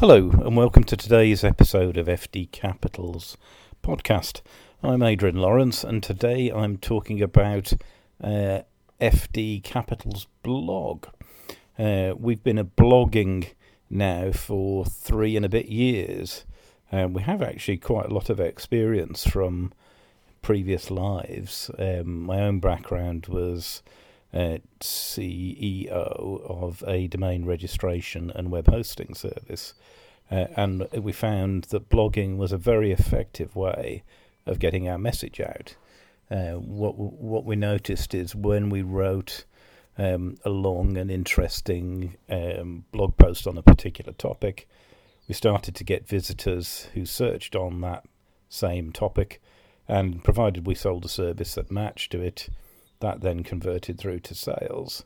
Hello, and welcome to today's episode of FD Capital's podcast. I'm Adrian Lawrence, and today I'm talking about uh, FD Capital's blog. Uh, we've been a blogging now for three and a bit years, and we have actually quite a lot of experience from previous lives. Um, my own background was uh, CEO of a domain registration and web hosting service. Uh, and we found that blogging was a very effective way of getting our message out. Uh, what what we noticed is when we wrote um, a long and interesting um, blog post on a particular topic, we started to get visitors who searched on that same topic, and provided we sold a service that matched to it, that then converted through to sales.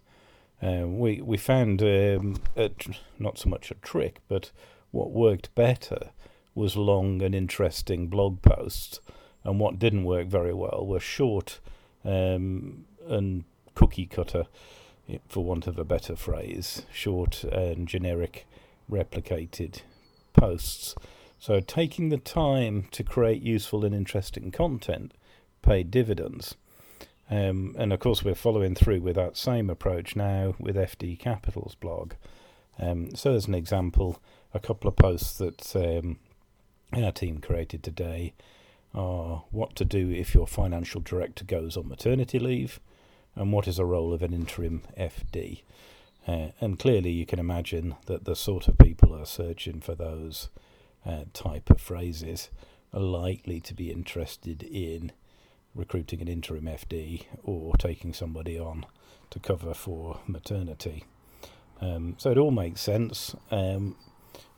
Uh, we we found um, a, not so much a trick, but what worked better was long and interesting blog posts, and what didn't work very well were short um, and cookie cutter, for want of a better phrase, short and generic replicated posts. So taking the time to create useful and interesting content paid dividends. Um, and of course, we're following through with that same approach now with FD Capital's blog. Um, so, as an example, a couple of posts that um, our team created today are what to do if your financial director goes on maternity leave, and what is the role of an interim FD. Uh, and clearly, you can imagine that the sort of people are searching for those uh, type of phrases are likely to be interested in recruiting an interim FD or taking somebody on to cover for maternity. Um, so it all makes sense. Um,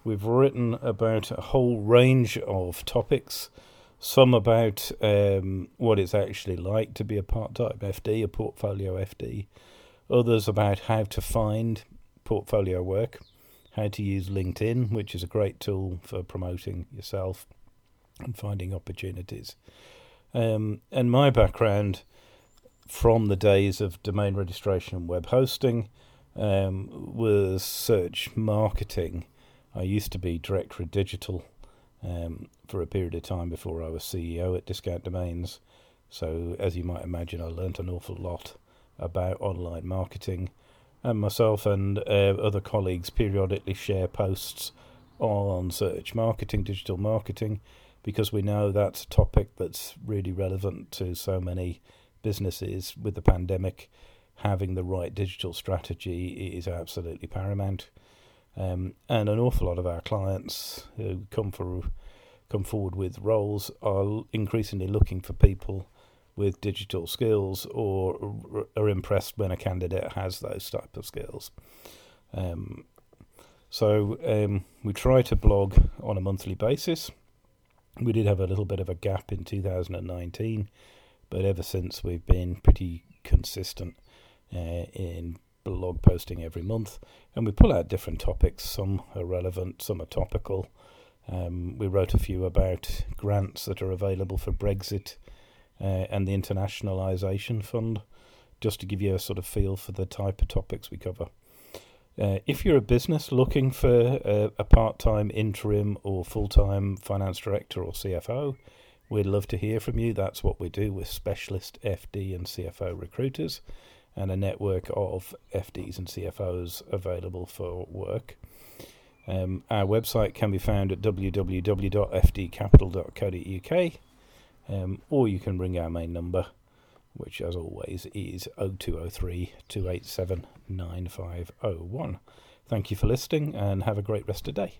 we've written about a whole range of topics, some about um, what it's actually like to be a part time FD, a portfolio FD, others about how to find portfolio work, how to use LinkedIn, which is a great tool for promoting yourself and finding opportunities. Um, and my background from the days of domain registration and web hosting um, was search marketing. I used to be director of digital um, for a period of time before I was CEO at Discount Domains. So, as you might imagine, I learnt an awful lot about online marketing. And myself and uh, other colleagues periodically share posts on search marketing, digital marketing, because we know that's a topic that's really relevant to so many businesses with the pandemic. Having the right digital strategy is absolutely paramount. Um, and an awful lot of our clients who come for come forward with roles are increasingly looking for people with digital skills or are impressed when a candidate has those type of skills. Um, so um, we try to blog on a monthly basis. We did have a little bit of a gap in 2019, but ever since we've been pretty consistent uh, in blog posting every month, and we pull out different topics. Some are relevant, some are topical. Um, we wrote a few about grants that are available for Brexit uh, and the Internationalisation Fund, just to give you a sort of feel for the type of topics we cover. Uh, if you're a business looking for a, a part time, interim, or full time finance director or CFO, we'd love to hear from you. That's what we do with specialist FD and CFO recruiters and a network of FDs and CFOs available for work. Um, our website can be found at www.fdcapital.co.uk um, or you can ring our main number which as always is 0203 287 9501. Thank you for listening and have a great rest of the day.